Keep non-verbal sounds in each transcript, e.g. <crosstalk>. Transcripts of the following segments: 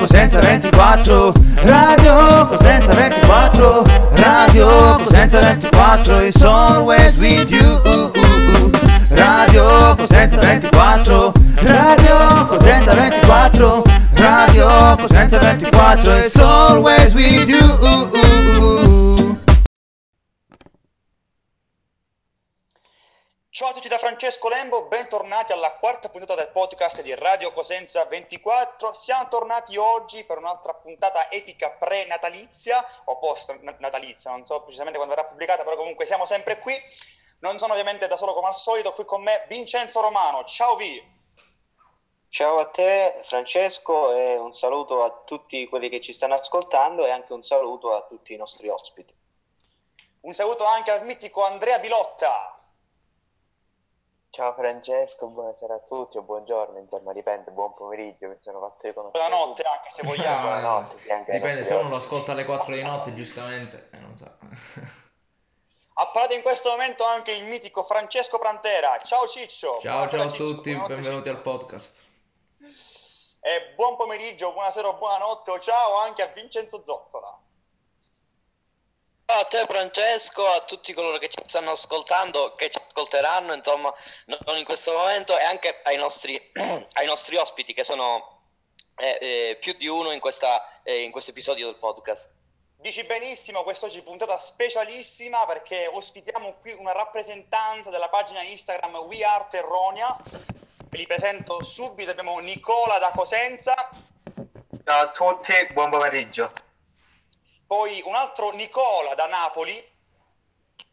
Cosenza 24 Radio Cosenza 24 Radio Cosenza 24 is always with you. Radio Cosenza 24 Radio Cosenza 24 Radio Cosenza 24 is always with you Ciao a tutti da Francesco Lembo, bentornati alla quarta puntata del podcast di Radio Cosenza 24. Siamo tornati oggi per un'altra puntata epica pre-natalizia o post-natalizia, non so precisamente quando verrà pubblicata, però comunque siamo sempre qui. Non sono ovviamente da solo come al solito, qui con me Vincenzo Romano. Ciao Vi! Ciao a te Francesco e un saluto a tutti quelli che ci stanno ascoltando e anche un saluto a tutti i nostri ospiti. Un saluto anche al mitico Andrea Bilotta. Ciao Francesco, buonasera a tutti o buongiorno, insomma dipende, buon pomeriggio, mi sono fatto riconoscere. Buonanotte anche se <laughs> vogliamo. Buonanotte, sì, anche Dipende, se uno lo ascolta alle 4 di notte, giustamente, eh, non so. <laughs> Ha parlato in questo momento anche il mitico Francesco Prantera. Ciao Ciccio. Ciao, Buonasera, ciao a Ciccio. tutti, Buonanotte, benvenuti Ciccio. al podcast. E buon pomeriggio, buonasera o buonanotte o ciao anche a Vincenzo Zottola. Ciao a te Francesco, a tutti coloro che ci stanno ascoltando, che ci ascolteranno, insomma, non in questo momento, e anche ai nostri, <clears throat> ai nostri ospiti, che sono eh, eh, più di uno in, questa, eh, in questo episodio del podcast. Dici benissimo, quest'oggi è puntata specialissima perché ospitiamo qui una rappresentanza della pagina Instagram We Are Terronia. Ve li presento subito, abbiamo Nicola da Cosenza, Ciao a tutti, buon pomeriggio. Poi un altro Nicola da Napoli,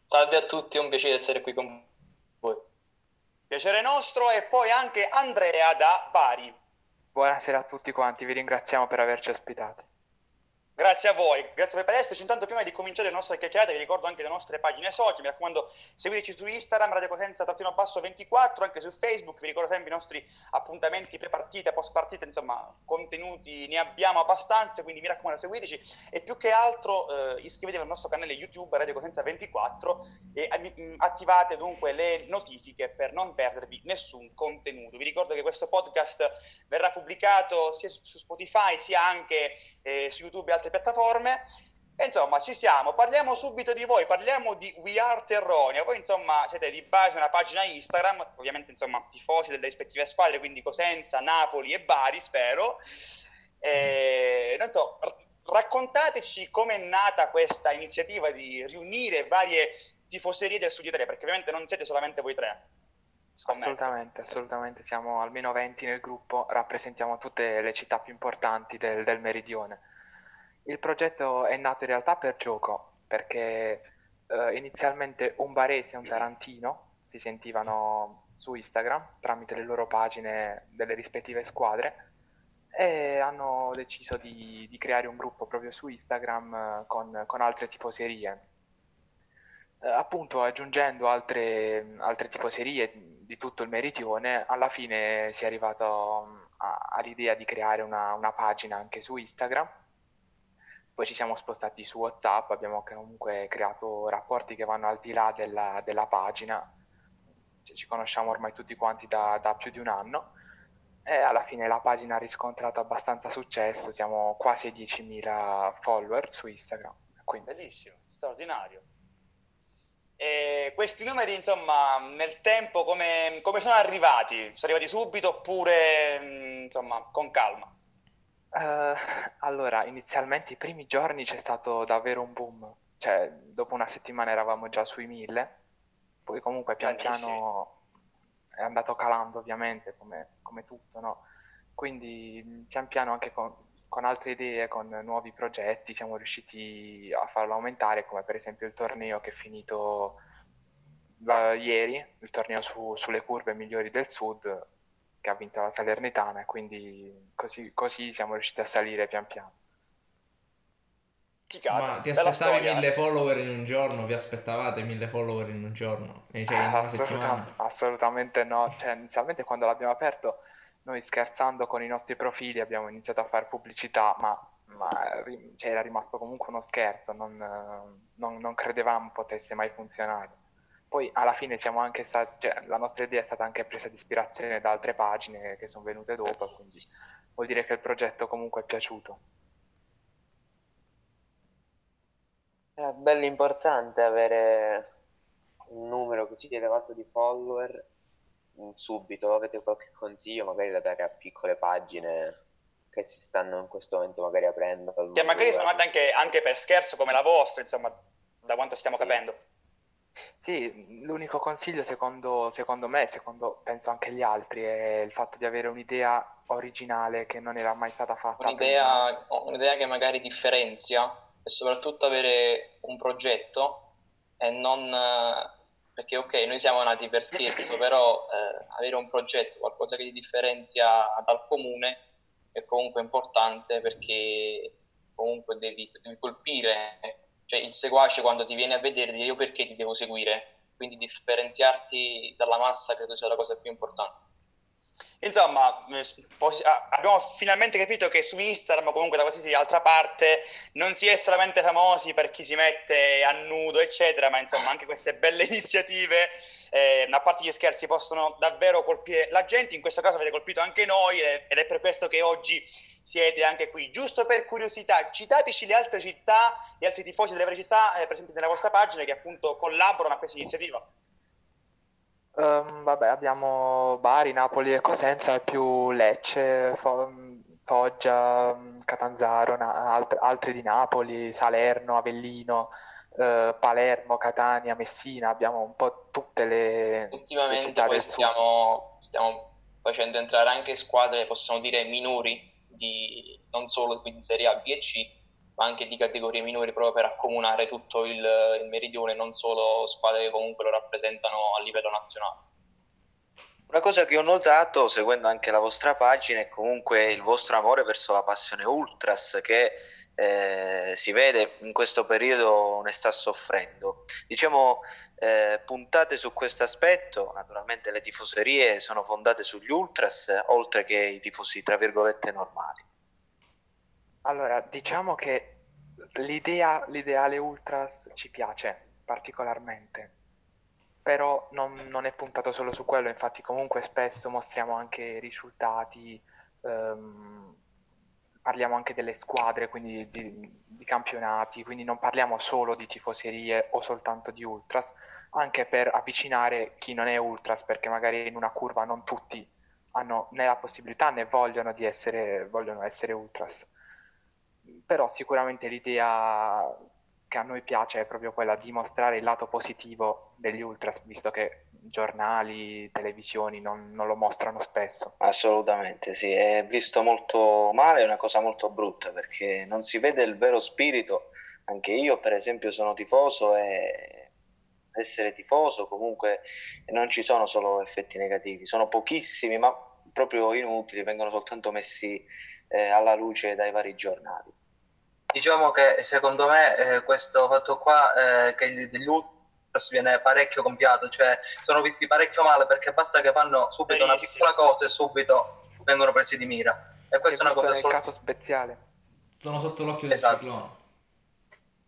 Salve a tutti, è un piacere essere qui con voi. piacere nostro, e poi anche Andrea da Bari. Buonasera a tutti quanti, vi ringraziamo per averci ospitati. Grazie a voi, grazie per esserci. Intanto prima di cominciare le nostre chiacchierate vi ricordo anche le nostre pagine social, mi raccomando seguiteci su Instagram, Radio Cosenza trattino basso 24, anche su Facebook, vi ricordo sempre i nostri appuntamenti pre-partita, post-partita, insomma contenuti ne abbiamo abbastanza, quindi mi raccomando seguiteci e più che altro eh, iscrivetevi al nostro canale YouTube Radio Cosenza 24 e eh, attivate dunque le notifiche per non perdervi nessun contenuto. Vi ricordo che questo podcast verrà pubblicato sia su su Spotify sia anche eh, su YouTube e altre piattaforme. E insomma, ci siamo. Parliamo subito di voi, parliamo di We Are Terronia. Voi, insomma, siete di base una pagina Instagram, ovviamente, insomma, tifosi delle rispettive squadre, quindi Cosenza, Napoli e Bari, spero. E, non so, raccontateci com'è nata questa iniziativa di riunire varie tifoserie del Sud Italia, perché ovviamente non siete solamente voi tre. scommetto. Assolutamente, assolutamente, siamo almeno 20 nel gruppo, rappresentiamo tutte le città più importanti del, del meridione. Il progetto è nato in realtà per gioco, perché eh, inizialmente un barese e un tarantino si sentivano su Instagram tramite le loro pagine delle rispettive squadre e hanno deciso di, di creare un gruppo proprio su Instagram eh, con, con altre tifoserie. Eh, appunto, aggiungendo altre, altre tifoserie di tutto il meridione, alla fine si è arrivato mm, a- all'idea di creare una, una pagina anche su Instagram. Poi ci siamo spostati su WhatsApp, abbiamo comunque creato rapporti che vanno al di là della, della pagina. Cioè, ci conosciamo ormai tutti quanti da, da più di un anno e alla fine la pagina ha riscontrato abbastanza successo, siamo quasi ai 10.000 follower su Instagram. Quindi Bellissimo, straordinario. E questi numeri, insomma, nel tempo come, come sono arrivati? Sono arrivati subito oppure, mh, insomma, con calma? Eh, allora, inizialmente i primi giorni c'è stato davvero un boom, cioè dopo una settimana eravamo già sui 1000, poi comunque pian piano è andato calando ovviamente come, come tutto, no? Quindi pian piano anche con, con altre idee, con nuovi progetti siamo riusciti a farlo aumentare, come per esempio il torneo che è finito eh, ieri, il torneo su- sulle curve migliori del sud, che ha vinto la Salernitana, e quindi così, così siamo riusciti a salire pian piano. Figata, Ma ti aspettavi mille follower in un giorno? Vi aspettavate mille follower in un giorno? E cioè in una Assoluta- assolutamente no, cioè, inizialmente quando l'abbiamo aperto, noi scherzando con i nostri profili abbiamo iniziato a fare pubblicità, ma, ma cioè, era rimasto comunque uno scherzo, non, eh, non- non credevamo potesse mai funzionare. Poi alla fine siamo anche stati, cioè, la nostra idea è stata anche presa di ispirazione da altre pagine che sono venute dopo, quindi vuol dire che il progetto comunque è piaciuto. È bello importante avere un numero così elevato di follower subito. Avete qualche consiglio magari da dare a piccole pagine che si stanno in questo momento magari aprendo? Che magari sono nate anche, anche per scherzo come la vostra, insomma, da quanto stiamo Sì. capendo. Sì, l'unico consiglio secondo, secondo me, secondo penso anche gli altri, è il fatto di avere un'idea originale che non era mai stata fatta. Un'idea, un'idea che magari differenzia e soprattutto avere un progetto e non... eh, Perché ok, noi siamo nati per scherzo, <laughs> però eh, avere un progetto, qualcosa che ti differenzia dal comune è comunque importante perché comunque devi, devi colpire, cioè il seguace quando ti viene a vedere dice io perché ti devo seguire, quindi differenziarti dalla massa credo sia la cosa più importante. Insomma, eh, ah, abbiamo finalmente capito che su Instagram o comunque da qualsiasi altra parte non si è solamente famosi per chi si mette a nudo, eccetera, ma insomma anche queste belle <laughs> iniziative, eh, a parte gli scherzi, possono davvero colpire la gente. In questo caso avete colpito anche noi eh, ed è per questo che oggi siete anche qui. Giusto per curiosità, citateci le altre città, gli altri tifosi delle varie città eh, presenti nella vostra pagina che appunto collaborano a questa iniziativa. Ehm, vabbè, abbiamo Bari, Napoli e Cosenza, e più Lecce, Fo- Foggia, Catanzaro, na- alt- altri di Napoli, Salerno, Avellino, eh, Palermo, Catania, Messina, abbiamo un po' tutte le, le Ultimamente città poi del sud. stiamo, stiamo facendo entrare anche squadre, possiamo dire, minori, di, non solo quindi Serie A, B e C, ma anche di categorie minori proprio per accomunare tutto il, il meridione, non solo squadre che comunque lo rappresentano a livello nazionale. Una cosa che ho notato seguendo anche la vostra pagina è comunque il vostro amore verso la passione ultras che eh, si vede in questo periodo ne sta soffrendo. Diciamo, eh, puntate su questo aspetto, naturalmente le tifoserie sono fondate sugli ultras oltre che i tifosi tra virgolette normali. Allora, diciamo che l'idea, l'ideale Ultras ci piace particolarmente, però non, non è puntato solo su quello, infatti comunque spesso mostriamo anche risultati, ehm, parliamo anche delle squadre, quindi di, di campionati, quindi non parliamo solo di tifoserie o soltanto di Ultras, anche per avvicinare chi non è Ultras, perché magari in una curva non tutti hanno né la possibilità né vogliono di essere, vogliono essere Ultras. Però sicuramente l'idea che a noi piace è proprio quella di mostrare il lato positivo degli ultras, visto che giornali, televisioni non, non lo mostrano spesso. Assolutamente, sì, è visto molto male, è una cosa molto brutta perché non si vede il vero spirito. Anche io, per esempio, sono tifoso e essere tifoso comunque non ci sono solo effetti negativi, sono pochissimi, ma proprio inutili, vengono soltanto messi eh, alla luce dai vari giornali. Diciamo che secondo me eh, questo fatto qua eh, che il- Ultras viene parecchio compiato, cioè sono visti parecchio male perché basta che fanno subito una Benissimo. piccola cosa e subito vengono presi di mira. E E questa è una questo cosa è solo... caso speziale. Sono sotto l'occhio del Esatto. ciclone.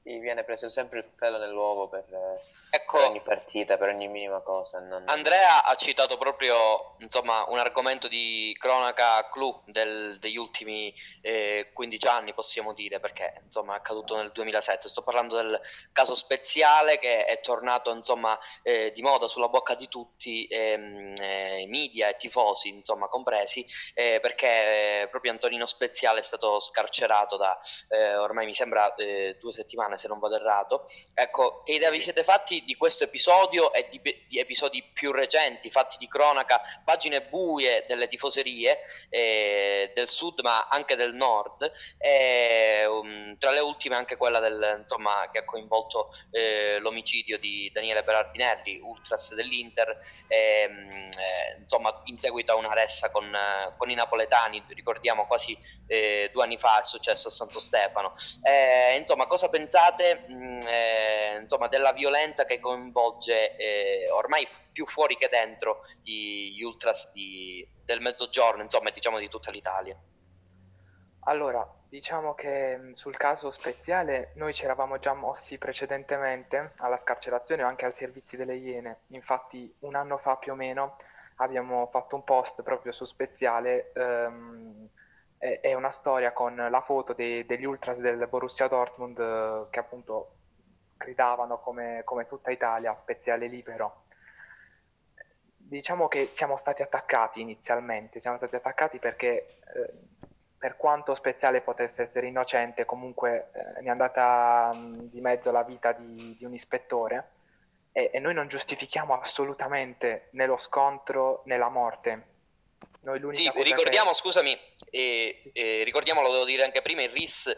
Sì, viene preso sempre il pelo nell'uovo per, eh, Ecco, per ogni partita, per ogni minima cosa. non- Andrea ha citato proprio insomma, un argomento di cronaca clou del- degli ultimi eh, 15 anni, possiamo dire, perché insomma, è accaduto nel 2007. Sto parlando del caso Speziale che è tornato insomma, eh, di moda sulla bocca di tutti, ehm, eh, media e tifosi insomma, compresi, eh, perché eh, proprio Antonino Speziale è stato scarcerato da ormai mi sembra due settimane se non vado errato. Ecco, che idea vi siete fatti di questo episodio e di, di episodi più recenti, fatti di cronaca, pagine buie delle tifoserie eh, del sud ma anche del nord, e, um, tra le ultime anche quella del, insomma, che ha coinvolto eh, l'omicidio di Daniele Berardinelli, ultras dell'Inter, ehm, eh, insomma in seguito a una ressa con, con i napoletani, ricordiamo quasi eh, due anni fa è successo a Santo Stefano. Eh, insomma, cosa pensate mh, eh, insomma, della violenza che coinvolge eh, ormai f- più fuori che dentro gli, gli ultras di- del mezzogiorno, insomma, diciamo di tutta l'Italia? Allora, diciamo che mh, sul caso Speziale noi ci eravamo già mossi precedentemente alla scarcerazione o anche al servizio delle Iene. Infatti, un anno fa più o meno abbiamo fatto un post proprio su Speziale. ehm, è, una storia con la foto dei- degli ultras del Borussia Dortmund eh, che appunto gridavano come, come tutta Italia, Speziale libero. Diciamo che siamo stati attaccati inizialmente, siamo stati attaccati perché eh, per quanto Speziale potesse essere innocente, comunque eh, ne è andata mh, di mezzo la vita di, di un ispettore e, e noi non giustifichiamo assolutamente né lo scontro né la morte. Sì, cosa che- ricordiamo, scusami, eh, eh, ricordiamo, lo devo dire anche prima, il RIS eh,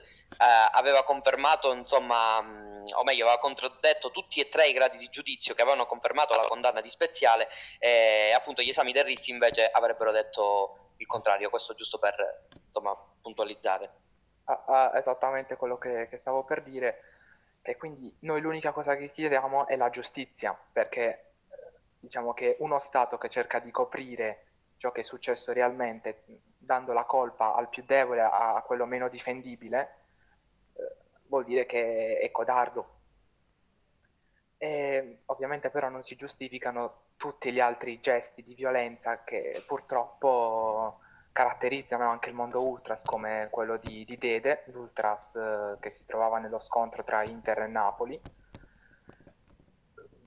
aveva confermato, insomma, mh, o meglio, aveva controdetto tutti e tre i gradi di giudizio che avevano confermato la condanna di Speziale e appunto gli esami del RIS invece avrebbero detto il contrario, questo giusto per, insomma, puntualizzare. Ah, ah, esattamente quello che, che stavo per dire. E quindi noi l'unica cosa che chiediamo è la giustizia, perché eh, diciamo che uno Stato che cerca di coprire ciò che è successo realmente, dando la colpa al più debole, a, quello meno difendibile, eh, vuol dire che è codardo. E ovviamente però non si giustificano tutti gli altri gesti di violenza che purtroppo caratterizzano anche il mondo ultras come quello di, di Dede, l'ultras eh, che si trovava nello scontro tra Inter e Napoli.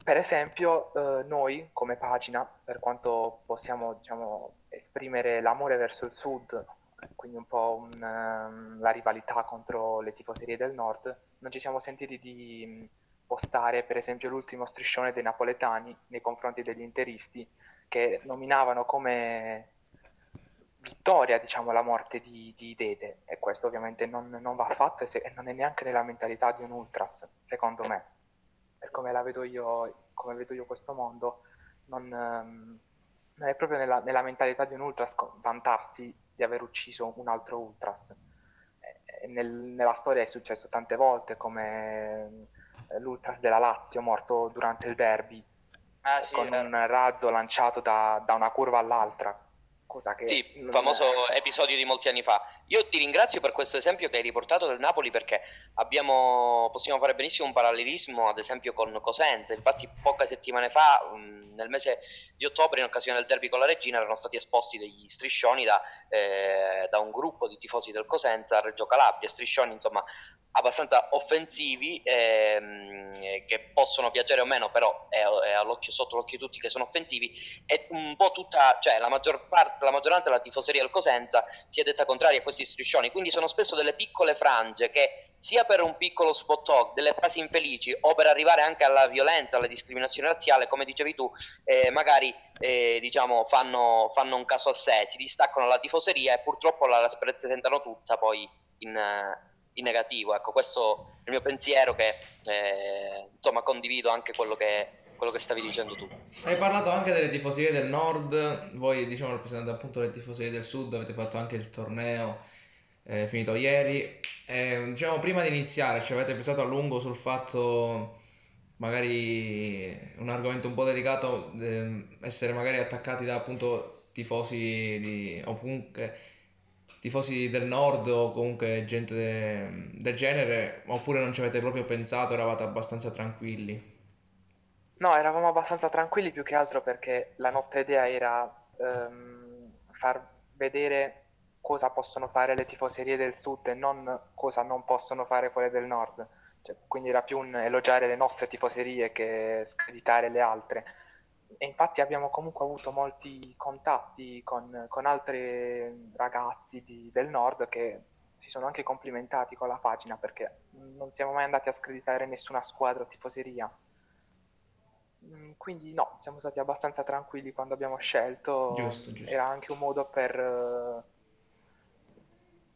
Per esempio, eh, noi come pagina, per quanto possiamo diciamo, esprimere l'amore verso il sud, quindi un po' un, ehm, la rivalità contro le tifoserie del nord, non ci siamo sentiti di mh, postare per esempio l'ultimo striscione dei napoletani nei confronti degli interisti che nominavano come vittoria, diciamo, la morte di, di Dede e questo ovviamente non, non va fatto e, se- e non è neanche nella mentalità di un ultras, secondo me. Per come la vedo io, come vedo io questo mondo, non, ehm, non è proprio nella, nella mentalità di un ultras vantarsi di aver ucciso un altro ultras. Eh, nel- nella storia è successo tante volte, come eh, l'ultras della Lazio morto durante il derby Ah, sì, con un razzo lanciato da, da una curva all'altra. Cosa che Sì, famoso episodio di molti anni fa. Io ti ringrazio per questo esempio che hai riportato del Napoli perché abbiamo, possiamo fare benissimo un parallelismo ad esempio con Cosenza. Infatti poche settimane fa, mh, nel mese di ottobre, in occasione del derby con la Regina, erano stati esposti degli striscioni da, eh, da un gruppo di tifosi del Cosenza a Reggio Calabria. Striscioni insomma abbastanza offensivi ehm, eh, che possono piacere o meno però è, è sotto l'occhio di tutti che sono offensivi. E un po' tutta cioè la maggior parte la maggioranza della tifoseria del Cosenza si è detta contraria a questi striscioni. Quindi sono spesso delle piccole frange che sia per un piccolo spot talk delle frasi infelici o per arrivare anche alla violenza alla discriminazione razziale come dicevi tu eh, magari eh, diciamo fanno, fanno un caso a sé si distaccano dalla tifoseria e purtroppo la, la presentano tutta poi in in negativo. Ecco, questo è il mio pensiero che eh, insomma condivido anche quello che, quello che stavi dicendo tu. Hai parlato anche delle tifoserie del nord, voi diciamo rappresentate appunto le tifoserie del sud, avete fatto anche il torneo eh, finito ieri. Eh, diciamo prima di iniziare ci avete pensato a lungo sul fatto, magari un argomento un po' delicato, ehm, essere magari attaccati da appunto tifosi di, o comunque tifosi del nord o comunque gente de- del genere, oppure non ci avete proprio pensato, eravate abbastanza tranquilli? No, eravamo abbastanza tranquilli più che altro perché la nostra idea era ehm, far vedere cosa possono fare le tifoserie del sud e non cosa non possono fare quelle del nord. Cioè, quindi era più un elogiare le nostre tifoserie che screditare le altre. E infatti abbiamo comunque avuto molti contatti con, con altri ragazzi di- del nord che si sono anche complimentati con la pagina perché non siamo mai andati a screditare nessuna squadra o tifoseria. Mm, Quindi no, siamo stati abbastanza tranquilli quando abbiamo scelto. Giusto, giusto. Era anche un modo per eh,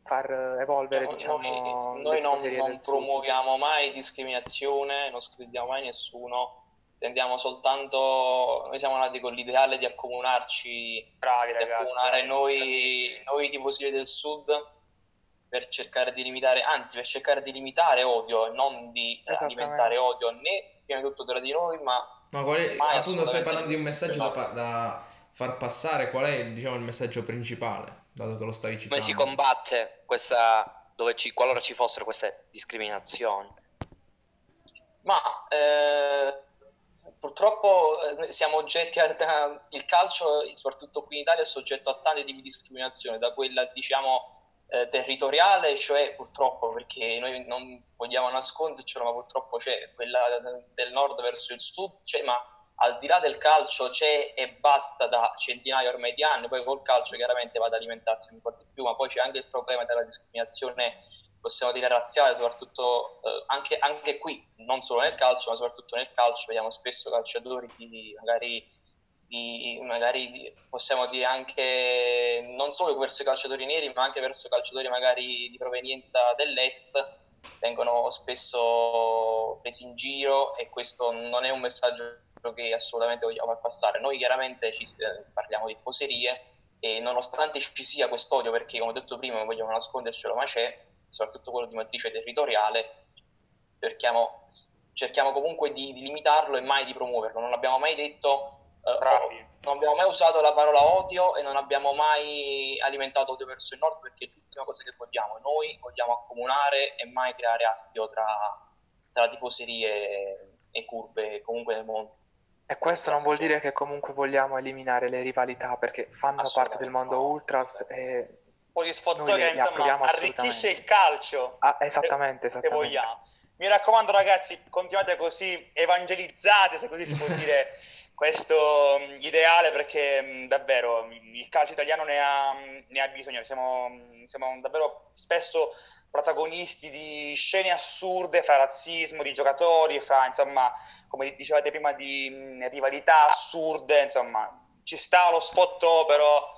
far evolvere, No, diciamo, noi, noi non, non promuoviamo mai discriminazione, non scriviamo mai nessuno, tendiamo soltanto, noi siamo nati con l'ideale di accomunarci, Bravi ragazzi. accomunare bravi, noi, noi tifosi del sud per cercare di limitare, anzi per cercare di limitare odio e non di alimentare odio né prima di tutto tra di noi, ma No, qual è- appunto stai parlando di un messaggio da, da far passare, qual è diciamo il messaggio principale dato che lo stavi come citando. si combatte questa, dove ci, qualora ci fossero queste discriminazioni. Ma eh, purtroppo eh, siamo oggetti a, da- il calcio, soprattutto qui in Italia, è soggetto a tante di discriminazione, da quella diciamo eh, territoriale, cioè purtroppo perché noi non vogliamo nascondercelo, ma purtroppo c'è quella del nord verso il sud, c'è, ma al di là del calcio c'è e basta da centinaia ormai di anni, poi col calcio chiaramente va ad alimentarsi un po' di più, ma poi c'è anche il problema della discriminazione, possiamo dire razziale, soprattutto eh, anche, anche qui, non solo nel calcio, ma soprattutto nel calcio, vediamo spesso calciatori di magari, di, magari di- possiamo dire anche non solo verso i calciatori neri, ma anche verso calciatori magari di provenienza dell'est, vengono spesso presi in giro e questo non è un messaggio che assolutamente vogliamo far passare. Noi chiaramente ci parliamo di tifoserie e nonostante ci sia quest'odio, perché come ho detto prima non vogliamo nascondercelo, ma c'è, soprattutto quello di matrice territoriale, cerchiamo, cerchiamo comunque di, di limitarlo e mai di promuoverlo. Non abbiamo mai detto, eh, Bravi. non abbiamo mai usato la parola odio e non abbiamo mai alimentato odio verso il nord perché è l'ultima cosa che vogliamo. Noi vogliamo accomunare e mai creare astio tra, tra tifoserie e curve comunque nel mondo. E questo non vuol dire che comunque vogliamo eliminare le rivalità perché fanno parte del mondo ultras e Le insomma, approviamo arricchisce il calcio. Ah, esattamente, se, se esattamente. vogliamo. Mi raccomando, ragazzi, continuate così, evangelizzate, se così si può dire, <laughs> questo mh, ideale, perché mh, davvero mh, il calcio italiano ne ha, ne ha bisogno. Siamo, siamo davvero spesso protagonisti di scene assurde fra razzismo di giocatori, fra, insomma, come dicevate prima, di mh, rivalità assurde, insomma, ci sta lo sfottò, però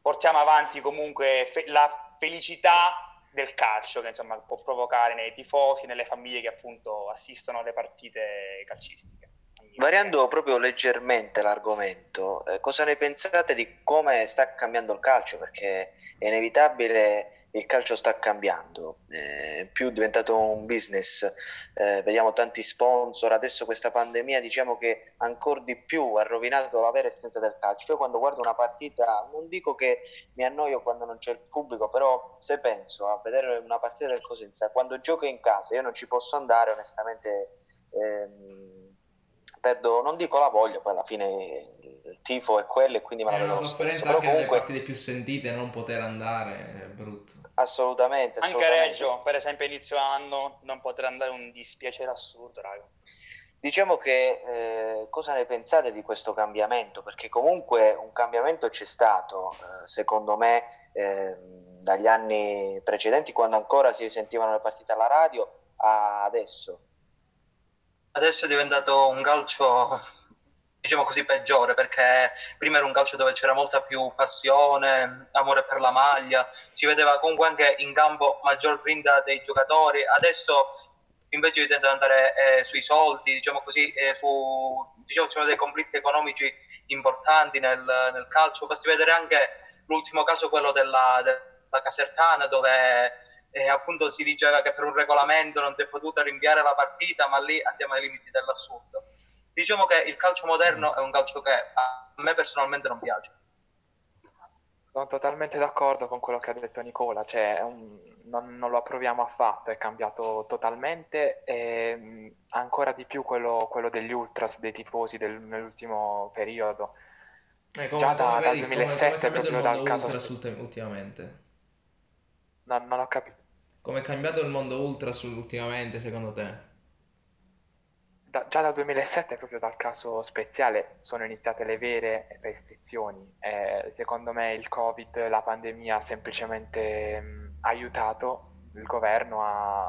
portiamo avanti comunque fe- la felicità del calcio che insomma può provocare nei tifosi, nelle famiglie che appunto assistono alle partite calcistiche. Variando proprio leggermente l'argomento, eh, cosa ne pensate di come sta cambiando il calcio? Perché è inevitabile, il calcio sta cambiando, eh, più è diventato un business, eh, vediamo tanti sponsor, adesso questa pandemia diciamo che ancora di più ha rovinato la vera essenza del calcio. Io quando guardo una partita, non dico che mi annoio quando non c'è il pubblico, però se penso a vedere una partita del Cosenza, quando gioco in casa, io non ci posso andare onestamente. ehm, perdo, non dico la voglia, poi alla fine il tifo è quello e quindi me la È vedo lo stesso. Però comunque partite più sentite, non poter andare, è brutto. assolutamente, Anche assolutamente. Reggio, per esempio, inizio anno non potrà andare un dispiacere assurdo, raga. Diciamo che eh, cosa ne pensate di questo cambiamento? Perché comunque un cambiamento c'è stato, eh, secondo me, ehm, dagli anni precedenti, quando ancora si sentivano le partite alla radio, a adesso. Adesso è diventato un calcio, diciamo così, peggiore, perché prima era un calcio dove c'era molta più passione, amore per la maglia, si vedeva comunque anche in campo maggior grinta dei giocatori. Adesso invece di tendere ad andare eh, sui soldi, diciamo così, eh, su, diciamo, ci sono dei conflitti economici importanti nel, nel calcio. Basti vedere anche l'ultimo caso, quello della, della Casertana, dove eh, appunto si diceva che per un regolamento non si è potuta rinviare la partita, ma lì andiamo ai limiti dell'assurdo. Diciamo che il calcio moderno è un calcio che a me personalmente non piace. Sono totalmente d'accordo con quello che ha detto Nicola, cioè un- non, non lo approviamo affatto, è cambiato totalmente e mh, ancora di più quello, quello degli ultras, dei tifosi del- nell'ultimo periodo. Eh, come, Già da- come dal vedi, come- 2007 come il proprio dal caso ultras ultim- ultimamente? Non, non ho capito. Come è cambiato il mondo ultras ultimamente, secondo te? Da- già dal 2007, proprio dal caso speziale, sono iniziate le vere restrizioni. Eh, secondo me il Covid, la pandemia ha semplicemente mh, aiutato il governo a,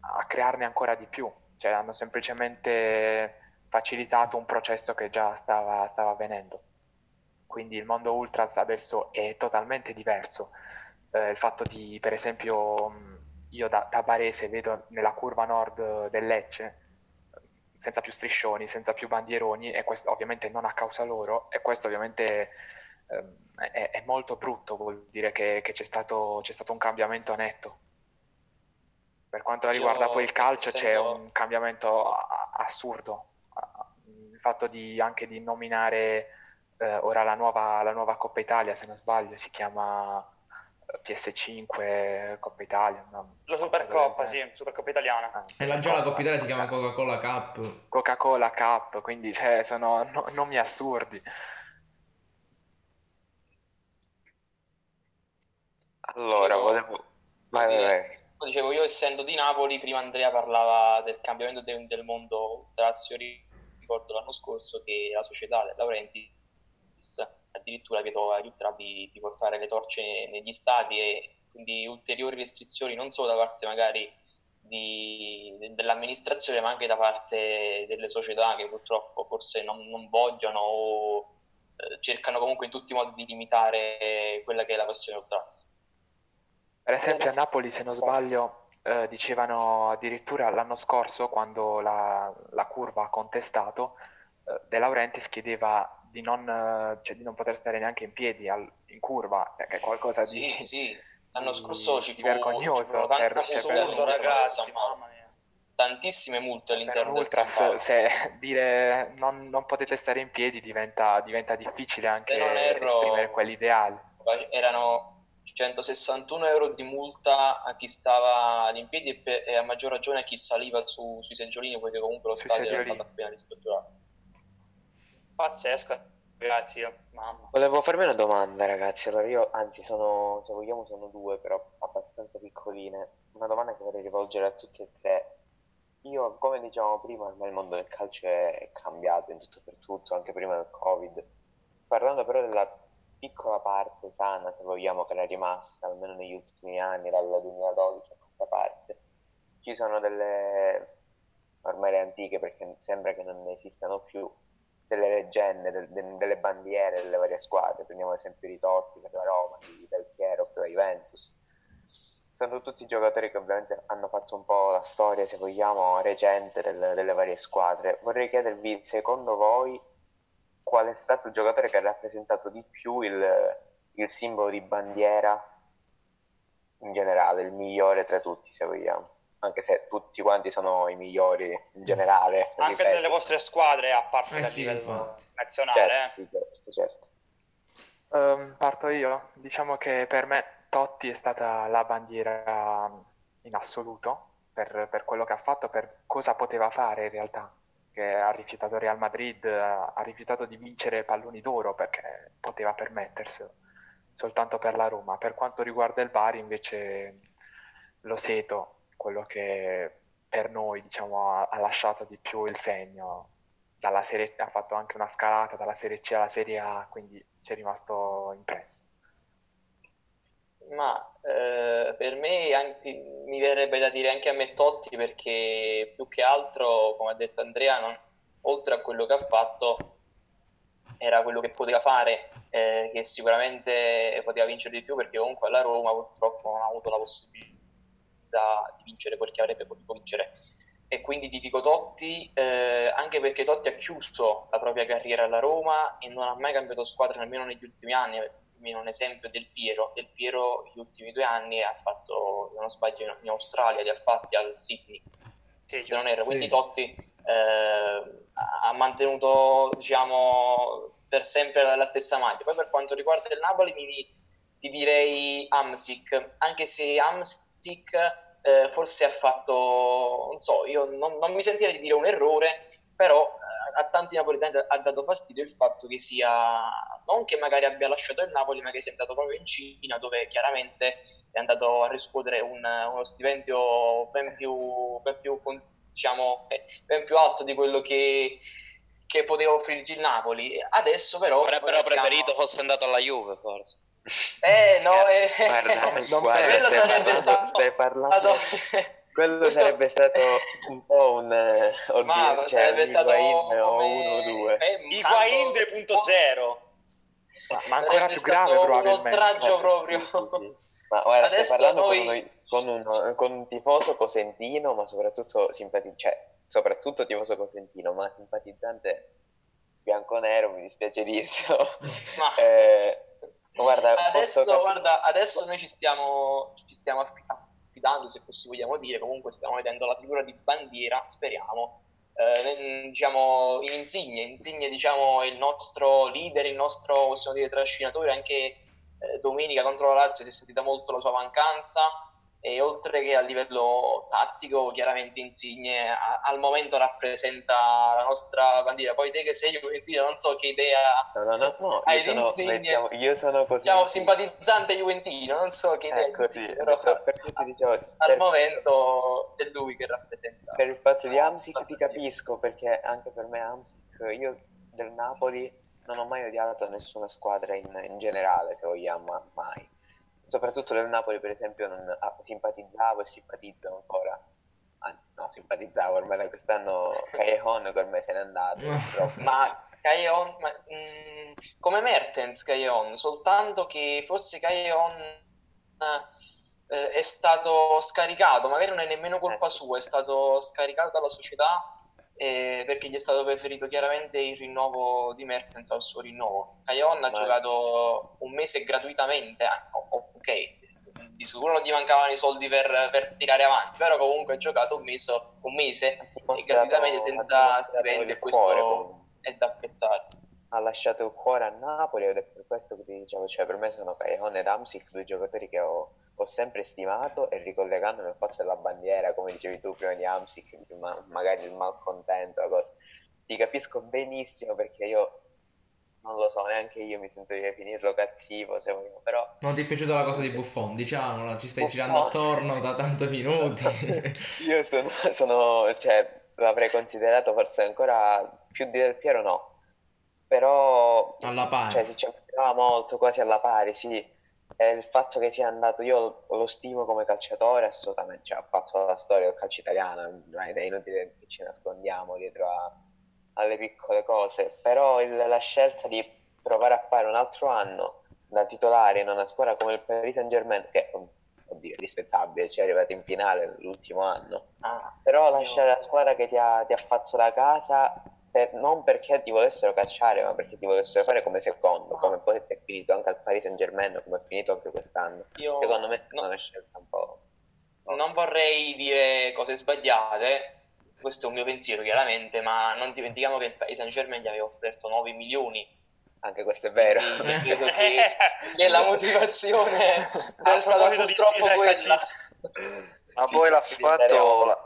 a crearne ancora di più, cioè hanno semplicemente facilitato un processo che già stava, stava avvenendo. Quindi il mondo ultras adesso è totalmente diverso. Eh, il fatto di, per esempio, io da, da Barese vedo nella curva nord del Lecce senza più striscioni, senza più bandieroni e questo ovviamente non a causa loro e questo ovviamente ehm, è, è molto brutto, vuol dire che, che c'è stato, c'è stato un cambiamento netto. Per quanto Io, riguarda poi il calcio c'è essendo- un cambiamento assurdo, il fatto di, anche di nominare eh, ora la nuova, la nuova Coppa Italia, se non sbaglio, si chiama eh, PS5 Coppa Italia. no? La Supercoppa, sì, Supercoppa italiana. Ah, E la già la Coppa Italia si chiama Coca-Cola Cup. Coca-Cola Cup, quindi cioè, sono no- nomi assurdi. Allora, volevo... Vai, vai, vai. Dicevo, io essendo di Napoli, prima Andrea parlava del cambiamento de- del mondo Lazio, ricordo l'anno scorso che la società De Laurentiis addirittura vietò agli ultras di, portare le torce negli stadi e quindi ulteriori restrizioni non solo da parte magari di- de- dell'amministrazione ma anche da parte delle società che purtroppo forse non, non vogliono o eh, cercano comunque in tutti i modi di limitare quella che è la passione ultras. Per esempio a Napoli, se non sbaglio, eh, dicevano addirittura l'anno scorso, quando la, la curva ha contestato, eh, De Laurentiis chiedeva di non, eh, cioè, di non poter stare neanche in piedi al- in curva, che è qualcosa di... Sì, sì, l'anno di- scorso ci fu vergognoso ci per- Assurdo, ragazzi, mamma mia. tantissime multe all'interno del Paolo. se dire non, non potete stare in piedi diventa, diventa difficile Se anche erro- esprimere quell'ideale. Erano 161 euro di multa a chi stava in piedi e, e a maggior ragione a chi saliva su- sui seggiolini perché comunque lo Sui stadio era stato appena ristrutturato. Pazzesco, ragazzi, mamma. Volevo farmi una domanda, ragazzi. Allora, io, anzi, sono, se vogliamo, sono due, però abbastanza piccoline. Una domanda che vorrei rivolgere a tutti e tre. Io, come dicevamo prima, ormai il mondo del calcio è, è cambiato in tutto e per tutto, anche prima del Covid. Parlando però della piccola parte sana, se vogliamo, che era rimasta, almeno negli ultimi anni, dal 2012 a questa parte, ci sono delle, ormai le antiche, perché sembra che non ne esistano più, delle leggende, del- de- delle bandiere delle varie squadre. Prendiamo l'esempio di Totti per la Roma, di Del Piero per la Juventus. Sono tutti giocatori che ovviamente hanno fatto un po' la storia, se vogliamo, recente del- delle varie squadre. Vorrei chiedervi, secondo voi, qual è stato il giocatore che ha rappresentato di più il, il simbolo di bandiera in generale, il migliore tra tutti, se vogliamo. Anche se tutti quanti sono i migliori in generale. Anche ripeto. nelle vostre squadre, a parte Eh a sì, nazionale, Certo, eh. sì, certo, certo. Ehm, parto io. Diciamo che per me Totti è stata la bandiera in assoluto per, per quello che ha fatto, per cosa poteva fare in realtà. Che ha rifiutato Real Madrid, ha ha rifiutato di vincere palloni d'oro perché poteva permetterselo, soltanto per la Roma. Per quanto riguarda il Bari, invece, lo Seto, quello che per noi, diciamo, ha, lasciato di più il segno. Dalla serie, ha fatto anche una scalata dalla Serie C alla Serie A, quindi ci è rimasto impresso. Ma eh, per me anche- mi verrebbe da dire anche a me Totti perché più che altro, come ha detto Andrea, non- oltre a quello che ha fatto, era quello che poteva fare, eh, che sicuramente poteva vincere di più perché comunque alla Roma purtroppo non ha avuto la possibilità di vincere quel che avrebbe potuto vincere. E quindi ti dico Totti, eh, anche perché Totti ha chiuso la propria carriera alla Roma e non ha mai cambiato squadra nemmeno negli ultimi anni. Almeno un esempio del Piero. Del Piero gli ultimi due anni ha fatto, se non sbaglio, in Australia, li ha fatti al Sydney, Sì, se non erro. Sì. Quindi Totti eh, ha mantenuto, diciamo, per sempre la, la stessa maglia. Poi per quanto riguarda il Napoli, mi, ti direi Amsic, anche se Amsic eh, forse ha fatto, non so, io non, non mi sentirei di dire un errore, però eh, a tanti napoletani ha dato fastidio il fatto che sia, non che magari abbia lasciato il Napoli, ma che sia andato proprio in Cina, dove chiaramente è andato a riscuotere un- uno stipendio ben più, ben più, diciamo, eh, ben più alto di quello che, che poteva offrirci il Napoli. Adesso però... Avrebbero preferito fosse andato alla Juve, forse. Eh, no, eh, Guarda, non guarda, penso. stai Quello sarebbe parlando, stato- stai parlando- quello Questo- sarebbe stato un po' un eh, oddio, Ma cioè, sarebbe un stato Higuain o come- uno o due. eh, Higuain tanto- 2.0. Ma, ma ancora Sarebbe più grave stato un probabilmente. oltraggio Eh, sì, proprio. sì, sì, sì. Ma guarda, stai parlando noi- con, uno- con un, con un tifoso cosentino, ma soprattutto simpatizzante, cioè, soprattutto tifoso cosentino, ma simpatizzante bianco-nero, mi dispiace dirtelo. Ma- <laughs> Eh, guarda, adesso, posso guarda, adesso noi ci stiamo, ci stiamo affi- affidando, se così vogliamo dire, comunque stiamo vedendo la figura di bandiera, speriamo, eh, diciamo, in Insigne. Insigne diciamo, è il nostro leader, il nostro possiamo dire, trascinatore. Anche eh, domenica contro la Lazio si è sentita molto la sua mancanza e oltre che a livello tattico chiaramente Insigne a, al momento rappresenta la nostra bandiera. Poi te che sei Juventino non so che idea no no no, no io, sono, Insigne. mettiamo, io sono così. Diciamo simpatizzante Juventino non so che idea ecco, Insigne, però per, per questo dicevo, al per, momento è lui che rappresenta per il fatto di Amsic ti capisco perché anche per me Amsic io del Napoli non ho mai odiato nessuna squadra in, in generale se vogliamo mai soprattutto del Napoli per esempio non, ah, simpatizzavo e simpatizzo ancora anzi no simpatizzavo ormai da quest'anno <laughs> Callejon che ormai se n'è andato <laughs> ma Callejon ma, mh, come Mertens Callejon soltanto che forse Callejon eh, è stato scaricato magari non è nemmeno colpa Eh, sì. sua è stato scaricato dalla società eh, perché gli è stato preferito chiaramente il rinnovo di Mertens al suo rinnovo. Callejon ha Ma- giocato un mese gratuitamente, o- ok, di sicuro non gli mancavano i soldi per, per tirare avanti, però comunque ha giocato un mese, un mese e gratuitamente senza stipendio e questo cuore, è da apprezzare. ha lasciato il cuore a Napoli ed è per questo che ti dicevo, cioè per me sono Callejon ed Amsic due giocatori che ho, ho sempre stimato e ricollegandomi al fatto della bandiera, come dicevi tu prima di Amsic, ma- magari il malcontento, la cosa. ti capisco benissimo perché io non lo so, neanche io mi sento di definirlo cattivo, se vogliamo, però Non ti è piaciuta la cosa di Buffon? Diciamola, ci stai Buffon. girando attorno da tanti minuti. <laughs> io sono, sono- cioè, l'avrei considerato forse ancora più di Del Piero, no. Però Alla pari. cioè, si cercava molto, quasi alla pari, sì. E il fatto che sia andato, io lo, lo stimo come calciatore, assolutamente, cioè, ha fatto la storia del calcio italiano, è inutile che ci nascondiamo dietro a- alle piccole cose, però il- la scelta di provare a fare un altro anno da titolare in una squadra come il Paris Saint-Germain, che oddio, è rispettabile, ci è arrivato in finale l'ultimo anno, Ah, però lasciare la squadra che ti ha, ti ha fatto la casa per- non perché ti volessero cacciare, ma perché ti volessero fare come secondo, come poi è finito anche al Paris Saint Germain, come è finito anche quest'anno. io Secondo me è no- una scelta un po'. non vorrei dire cose sbagliate, questo è un mio pensiero chiaramente, ma non dimentichiamo che il Paris Saint Germain gli aveva offerto 9 milioni. Anche questo è vero. Credo <laughs> che, che la motivazione sia A stata purtroppo quella. Ma poi l'ha fatto,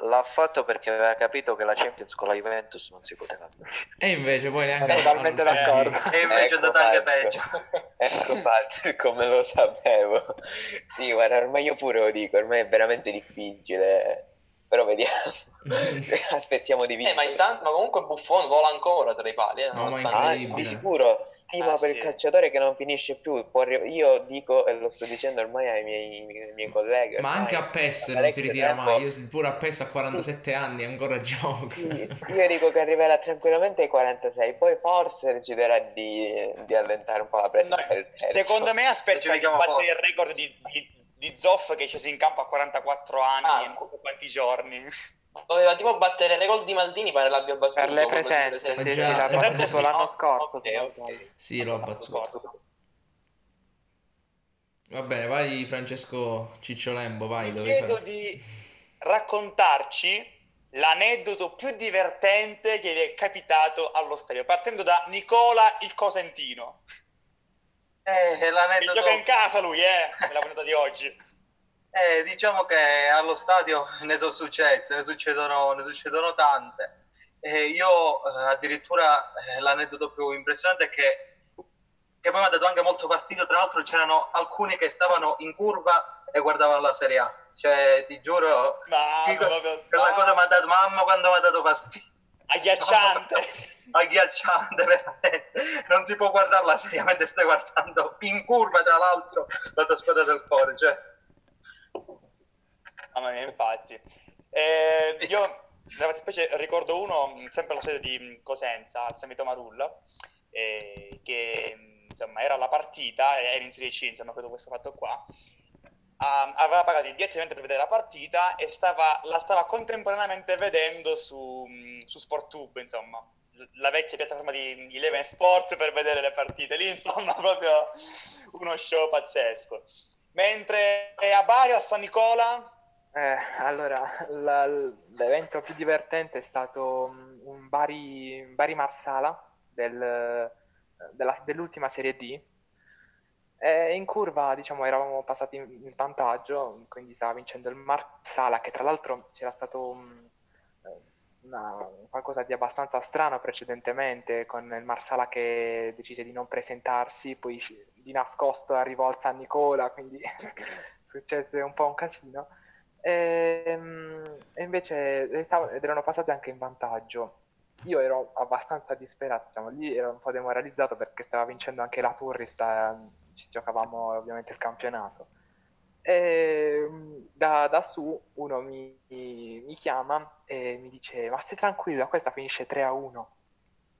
l'ha fatto perché aveva capito che la Champions con la Juventus non si poteva vincere. E invece poi neanche Sono totalmente farlo d'accordo. E invece è Ecco andata anche peggio. <laughs> Ecco fatto, come lo sapevo. Sì, guarda, ormai io pure lo dico, ormai è veramente difficile. Però vediamo. <laughs> Aspettiamo di Eh, vincere. ma, intanto, ma comunque Buffon vola ancora tra i pali, eh, No, ma Ah, di sicuro, stima Ah, per sì. il calciatore che non finisce più. Io dico, e lo sto dicendo ormai ai miei, ai miei colleghi. Ma ormai anche a PES non si ritira tempo- mai. Io pure a PES a 47 anni ancora gioco. Io dico che arriverà tranquillamente ai 46, poi forse deciderà di, di allentare un po' la presa No, secondo me aspetta battere forte. il record di, di, di Zoff che è sceso in campo a 44 anni Ah, e non so quanti giorni. Doveva tipo battere il record di Maldini, pare l'abbia battuto. Per le presenze, sì, sì, l'ha Presenze battuto sì, l'anno no? scorso. Ok, se non ok. sbaglio. Sì, l'ho battuto. Va bene, vai Francesco Cicciolembo, vai. Dove chiedo fai- di raccontarci l'aneddoto più divertente che vi è capitato allo stadio, partendo da Nicola il Cosentino. Eh, l'aneddoto- gioca in casa lui, eh, nella puntata di oggi. <laughs> Eh, diciamo che allo stadio ne sono successe, ne succedono, ne succedono tante. Eh, io eh, addirittura eh, l'aneddoto più impressionante è che, che poi mi ha dato anche molto fastidio, tra l'altro c'erano alcuni che stavano in curva e guardavano la Serie A. Cioè, ti giuro, Ma dico, proprio- quella cosa mi ha dato, mamma quando mi ha dato fastidio. agghiacciante. <laughs> Agghiacciante, <laughs> veramente. Non si può guardare la Serie A mentre stai guardando in curva, tra l'altro, la tua squadra del cuore. Cioè, Mamma mia, infatti. Eh, io, nella fattispecie, ricordo uno, mh, sempre allo stadio di mh, Cosenza, al Samito Marulla, eh, che mh, insomma era la partita, era in Serie C, insomma, credo questo fatto qua. Ah, aveva pagato il biglietto ovviamente per vedere la partita e stava, la stava contemporaneamente vedendo su, su SportTube, insomma, la vecchia piattaforma di Eleven Sport per vedere le partite. Lì, insomma, <laughs> proprio uno show pazzesco. Mentre a Bari, a San Nicola, Eh, allora, la- l'evento più divertente è stato mm, un Bari, Bari Marsala del- della- dell'ultima Serie D. In curva, diciamo, eravamo passati in svantaggio, quindi stava vincendo il Marsala, che tra l'altro c'era stato mm, eh, una- qualcosa di abbastanza strano precedentemente, con il Marsala che decise di non presentarsi, poi di nascosto arrivò al San Nicola, quindi <laughs> successe un po' un casino. Ehm, E, invece e stav- ed erano passati anche in vantaggio. Io ero abbastanza disperato, diciamo, lì ero un po' demoralizzato perché stava vincendo anche la Turris, e ci giocavamo ovviamente il campionato. E mm, da, da su uno mi, mi chiama e mi dice: Ma stai tranquillo, questa finisce 3 a 1.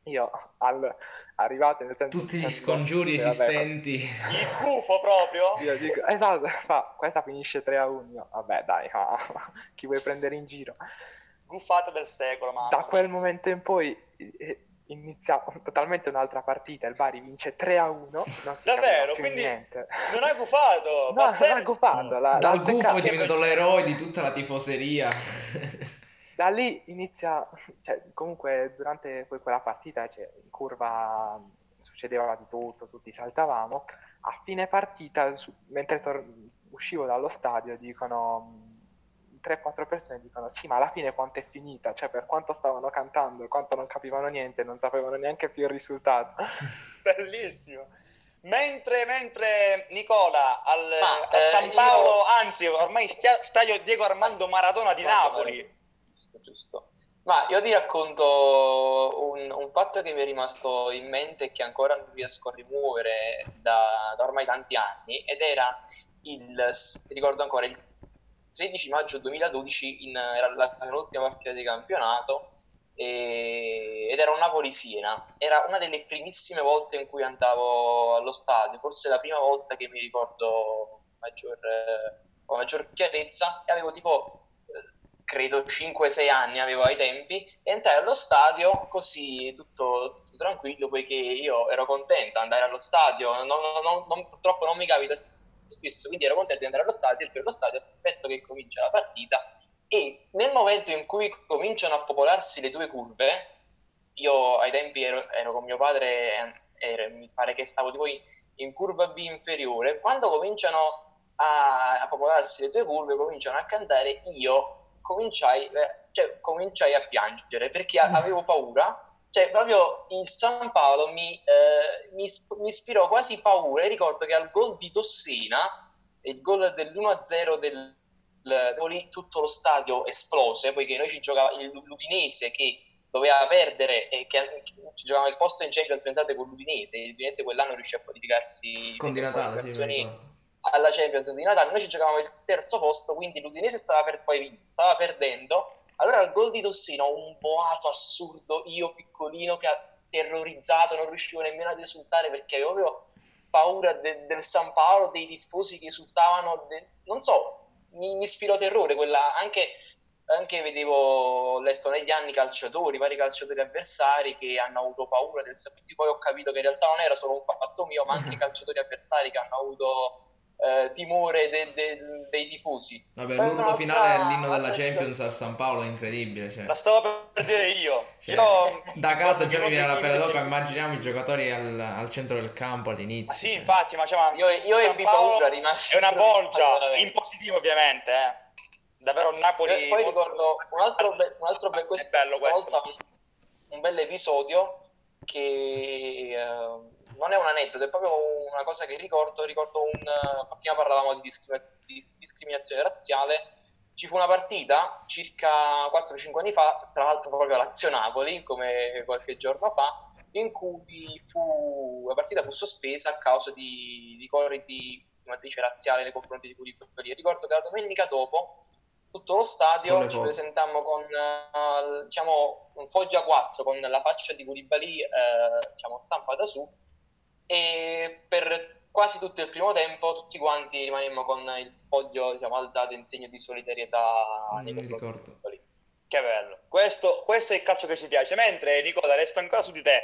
Io al, arrivato nel senso Tutti gli scongiuri "Eh, vabbè, esistenti. Il gufo proprio? io dico, esatto, fa, questa finisce 3 a 1. Io, vabbè, dai, ma <laughs> chi vuoi prendere in giro? Guffata del secolo, mamma. Da quel momento in poi eh, inizia totalmente un'altra partita. Il Bari vince 3 a 1. Non si Davvero? Quindi niente. non hai gufato? No, non ha gufato. La, Dal gufo è diventato l'eroe di tutta la tifoseria. <laughs> Da lì inizia, cioè, comunque durante poi quella partita cioè, in curva succedeva di tutto, tutti saltavamo. A fine partita, su- mentre tor- uscivo dallo stadio, dicono 3-4 persone dicono sì, ma alla fine quanto è finita? Cioè, per quanto stavano cantando e quanto non capivano niente, non sapevano neanche più il risultato. <laughs> Bellissimo. Mentre, mentre Nicola al, Ma, a eh, San io- Paolo, anzi ormai stia- stadio Diego Armando Maradona di Armando Napoli. Giusto, giusto. Ma io ti racconto un, un fatto che mi è rimasto in mente e che ancora non riesco a rimuovere da, da ormai tanti anni ed era il, ricordo ancora, il 13 maggio 2012 in- era la penultima partita di campionato e- ed era un Napoli-Siena. Era una delle primissime volte in cui andavo allo stadio, forse la prima volta che mi ricordo maggior, eh, con maggior chiarezza e avevo tipo credo 5-6 anni avevo ai tempi entrai allo stadio così tutto, tutto tranquillo poiché io ero contento di andare allo stadio non- non- non- purtroppo non mi capita spesso quindi ero contento di andare allo stadio entro allo stadio aspetto che comincia la partita e nel momento in cui cominciano a popolarsi le due curve io ai tempi ero, ero con mio padre ero- mi pare che stavo tipo in, in curva B inferiore quando cominciano a, a popolarsi le due curve cominciano a cantare io cominciai, eh, cioè, cominciai a piangere perché a- avevo paura cioè proprio il San Paolo mi, eh, mi, mi ispirò quasi paura. E ricordo che al gol di Tossina il gol dell'1-0 del, lì tutto lo stadio esplose poiché noi ci giocava l'Udinese che doveva perdere e che ci giocava il posto in Champions pensate con l'Udinese. l'Udinese quell'anno riuscì a qualificarsi Con Di Natale, sì, alla Champions di Natale, noi ci giocavamo il terzo posto, quindi l'Udinese stava per poi vinto, stava perdendo. Allora al gol di Tossino, un boato assurdo, io piccolino che ha terrorizzato, non riuscivo nemmeno ad esultare perché avevo proprio paura de- del San Paolo, dei tifosi che esultavano, de- non so, mi, mi ispirò terrore quella anche anche vedevo, ho letto negli anni calciatori, vari calciatori avversari che hanno avuto paura del quindi poi ho capito che in realtà non era solo un fatto mio, ma anche i <laughs> calciatori avversari che hanno avuto eh, timore de- de- dei tifosi. Vabbè, l'urlo finale dell'inno della Champions a San Paolo è incredibile. Cioè. La stavo per dire io. Cioè, Io- <laughs> da casa già mi viene la pelle d'oca, immaginiamo i giocatori al, al centro del campo Ah, all'inizio. sì, cioè. infatti, ma, cioè, ma Io, io San ebbi Paolo paura, rimasi È una bolgia, in positivo ovviamente, eh. Davvero Napoli... E poi molto- ricordo un altro, be- un altro be- È questa, bello questo. volta un, bel episodio che eh, non è un aneddoto, è proprio una cosa che ricordo. Ricordo un. eh, prima parlavamo di, discrimi- di discriminazione razziale. Ci fu una partita circa 4-5 anni fa, tra l'altro proprio a Lazio-Napoli, come qualche giorno fa, in cui fu, la partita fu sospesa a causa di, di cori di matrice razziale nei confronti di Koulibaly. Ricordo che la domenica dopo tutto lo stadio ci foto. presentammo con eh, diciamo un foglio a 4 con la faccia di Koulibaly eh, diciamo stampata su e per quasi tutto il primo tempo tutti quanti rimanemmo con il foglio diciamo, alzato in segno di solidarietà Non nei mi confronti. Che bello. Questo, questo è il calcio che ci piace. Mentre, Nicola, resto ancora su di te,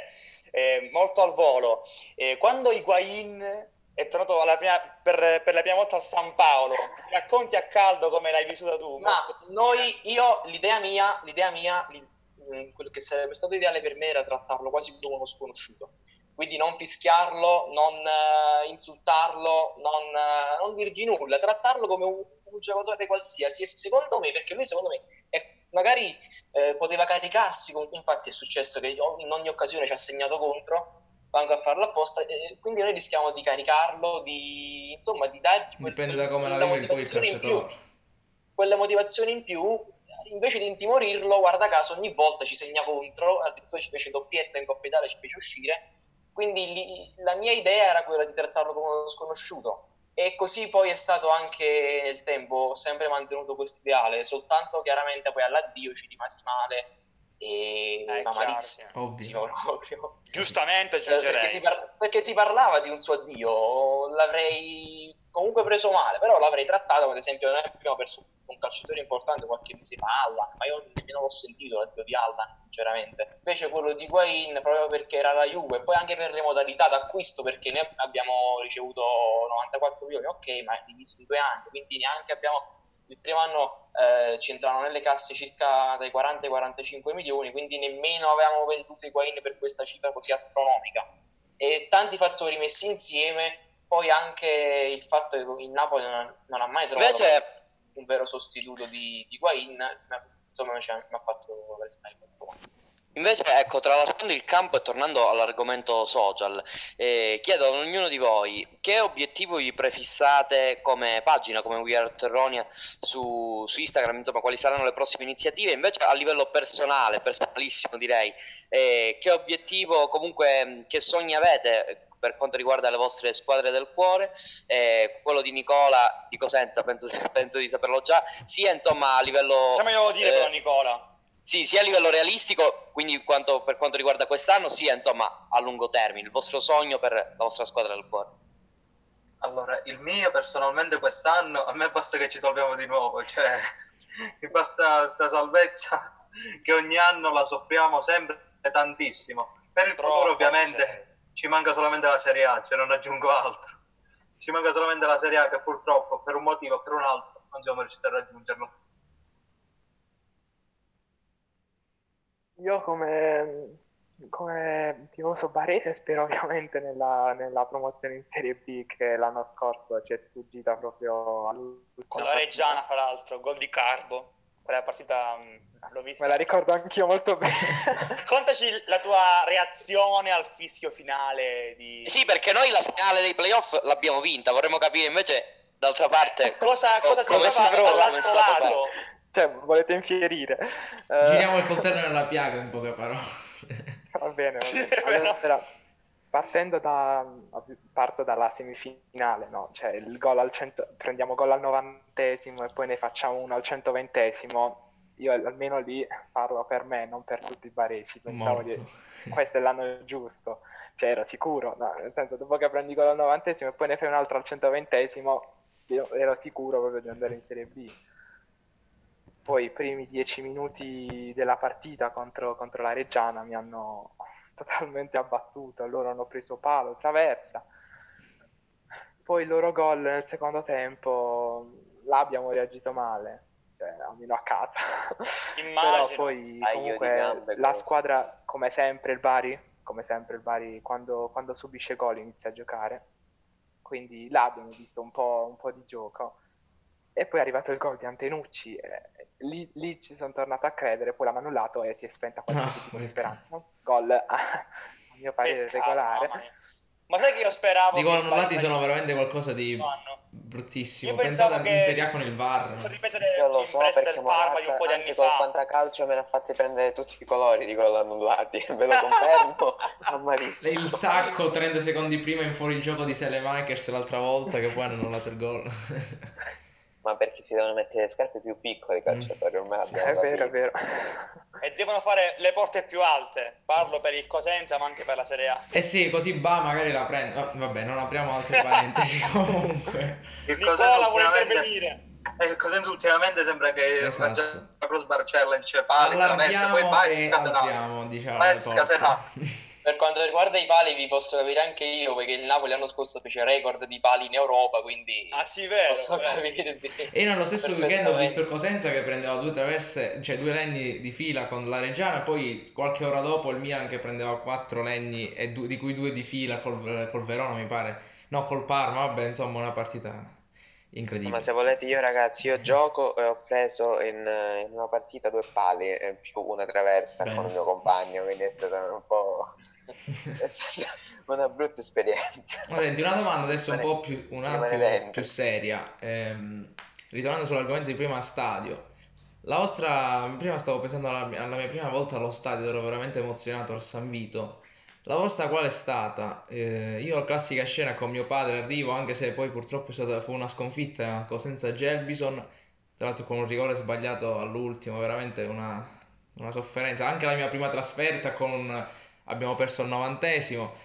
eh, molto al volo. Eh, quando Higuain è tornato alla prima- per, per la prima volta al San Paolo. Mi Racconti a caldo come l'hai vissuta tu. Ma molto- noi, io, l'idea mia, l'idea mia, mh, quello che sarebbe stato ideale per me era trattarlo quasi come uno sconosciuto. Quindi non fischiarlo, non eh, insultarlo, non, eh, non dirgli nulla, trattarlo come un, un giocatore qualsiasi. Secondo me, perché lui secondo me è- magari eh, poteva caricarsi, con- infatti è successo che in ogni occasione ci ha segnato contro, vanno a farlo apposta, e quindi noi rischiamo di caricarlo, di, insomma, di dargli quel- Dipende da come la vive poi il calciatore. quella motivazione in più, invece di intimorirlo, guarda caso, ogni volta ci segna contro, addirittura ci fece doppietta in Coppa Italia, ci fece uscire. Quindi lì- la mia idea era quella di trattarlo come uno sconosciuto. E così poi è stato anche nel tempo, ho sempre mantenuto questo ideale, soltanto chiaramente poi all'addio ci rimasi male e Eh, ma malissimo <laughs> Ovvio. proprio. Giustamente Eh, perché, aggiungerei. si par- perché si parlava di un suo addio, l'avrei comunque preso male, però l'avrei trattato, per esempio, noi abbiamo perso un calciatore importante qualche mese fa, Allan, ma io nemmeno l'ho sentito l'addio di Allan, sinceramente. Invece quello di Guain, proprio perché era la Juve, e poi anche per le modalità d'acquisto, perché noi abbiamo ricevuto 94 milioni, ok, ma è diviso in due anni, quindi neanche abbiamo... Il primo anno eh, ci entrano nelle casse circa dai 40 ai 45 milioni, quindi nemmeno avevamo venduto i Guain per questa cifra così astronomica. E tanti fattori messi insieme, poi anche il fatto che il Napoli non, non ha mai trovato Invece- un vero sostituto di, di Guain, ma- insomma mi, ci ha- fatto restare molto male. Invece, ecco, tralasciando il campo e tornando all'argomento social, eh, chiedo ad ognuno di voi che obiettivo vi prefissate come pagina, come We Are Terronia su, su Instagram, insomma, quali saranno le prossime iniziative, invece a livello personale, personalissimo direi, eh, che obiettivo, comunque, che sogni avete per quanto riguarda le vostre squadre del cuore, eh, quello di Nicola di Cosenza, penso, <laughs> penso di saperlo già, sia insomma a livello... Facciamoglielo dire eh, però Nicola. sì, sia a livello realistico, quindi quanto- per quanto riguarda quest'anno, sia insomma a lungo termine, il vostro sogno per la vostra squadra del cuore. Allora, il mio personalmente quest'anno, a me basta che ci salviamo di nuovo, <laughs> cioè mi basta sta salvezza che ogni anno la soffriamo sempre tantissimo. Per il Troppo, futuro ovviamente sì. Ci manca solamente la Serie A, cioè non aggiungo altro. Ci manca solamente la Serie A che purtroppo per un motivo o per un altro non siamo riusciti a raggiungerlo. Io come, come tifoso barese spero ovviamente nella, nella promozione in Serie B che l'anno scorso ci è sfuggita proprio all'ultima Con la. Reggiana, fra l'altro, gol di Carbo. Quella partita mh, l'ho vista. Me la ricordo anch'io molto bene. <laughs> Raccontaci la tua reazione al fischio finale di... Sì, perché noi la finale dei playoff l'abbiamo vinta, vorremmo capire invece, d'altra parte, Cosa, cosa si come trova dall'altro lato? Cioè, volete infierire? Eh, Giriamo il coltello nella piaga in poche parole. <laughs> Va bene, va bene. <laughs> Allora, partendo da, parto dalla semifinale, no? Cioè il gol al cento, prendiamo gol al novantesimo e poi ne facciamo uno al centoventesimo. Io almeno lì parlo per me, non per tutti i baresi. Pensavo di Morto. <laughs> questo è l'anno giusto. Cioè ero sicuro, no? Nel senso, dopo che prendi gol al novantesimo e poi ne fai un altro al centoventesimo, io ero sicuro proprio di andare in Serie B. Poi i primi dieci minuti della partita contro, contro la Reggiana mi hanno totalmente abbattuto. Loro hanno preso palo, traversa. Poi il loro gol nel secondo tempo, là abbiamo reagito male, cioè almeno a casa. <laughs> Immagino. Però poi comunque la squadra, come sempre il Bari, come sempre il Bari quando, quando subisce gol inizia a giocare. Quindi là abbiamo visto un po', un po' di gioco. E poi è arrivato il gol di Antenucci. e lì, lì ci sono tornato a credere, poi l'hanno annullato e si è spenta qualsiasi No, tipo di speranza. Gol a, <laughs> a mio parere Peccato, regolare. Ma sai che io speravo I che gol annullati sono salisse veramente qualcosa di questo anno. bruttissimo. Io pensavo Pensate che- in Serie A con il VAR. Per ripetere Io lo so perché Parma di un po' di anche anni col fa. fantacalcio me ne ha fatti prendere tutti i colori di gol annullati, <laughs> ve lo confermo, <laughs> a malissimo. Il tacco 30 secondi prima in fuorigioco di Selemakers l'altra volta che poi hanno annullato il gol. Ma perché si devono mettere le scarpe più piccole i calciatori, ormai Sì, è vero, è vero. E devono fare le porte più alte. Parlo per il Cosenza, ma anche per la Serie A. Eh sì, così Ba magari la prende. oh, vabbè, non apriamo altre <laughs> parentesi comunque. Il Nicola vuole intervenire. e il Cosenza ultimamente sembra che Esatto. la cross barcella in Allarghiamo poi vai e scatenato. alziamo, diciamo, porte. scatenato. <laughs> Per quanto riguarda i pali, vi posso capire anche io, perché il Napoli l'anno scorso fece record di pali in Europa, quindi Ah sì, vero. posso vero. capirvi. E nello stesso weekend ho visto il Cosenza che prendeva due traverse, cioè due legni di fila con la Reggiana, e poi qualche ora dopo il Milan che prendeva quattro legni, e du- di cui due di fila col, col Verona, mi pare. No, col Parma, vabbè, insomma, una partita incredibile. Ma se volete io ragazzi, io gioco e ho preso in, in una partita due pali e più una traversa Bene. con il mio compagno, quindi è stata un po'... <laughs> è stata una brutta esperienza. Ma Senti, una domanda adesso un po' più, un attimo più seria. Ehm, ritornando sull'argomento di prima stadio. La vostra, prima stavo pensando alla, mia- alla mia prima volta allo stadio, ero veramente emozionato al San Vito. La vostra qual è stata? Eh, io classica scena con mio padre arrivo, anche se poi purtroppo è stata, fu una sconfitta Cosenza Gelbison, tra l'altro con un rigore sbagliato all'ultimo, veramente una, una sofferenza. Anche la mia prima trasferta con, abbiamo perso al novantesimo.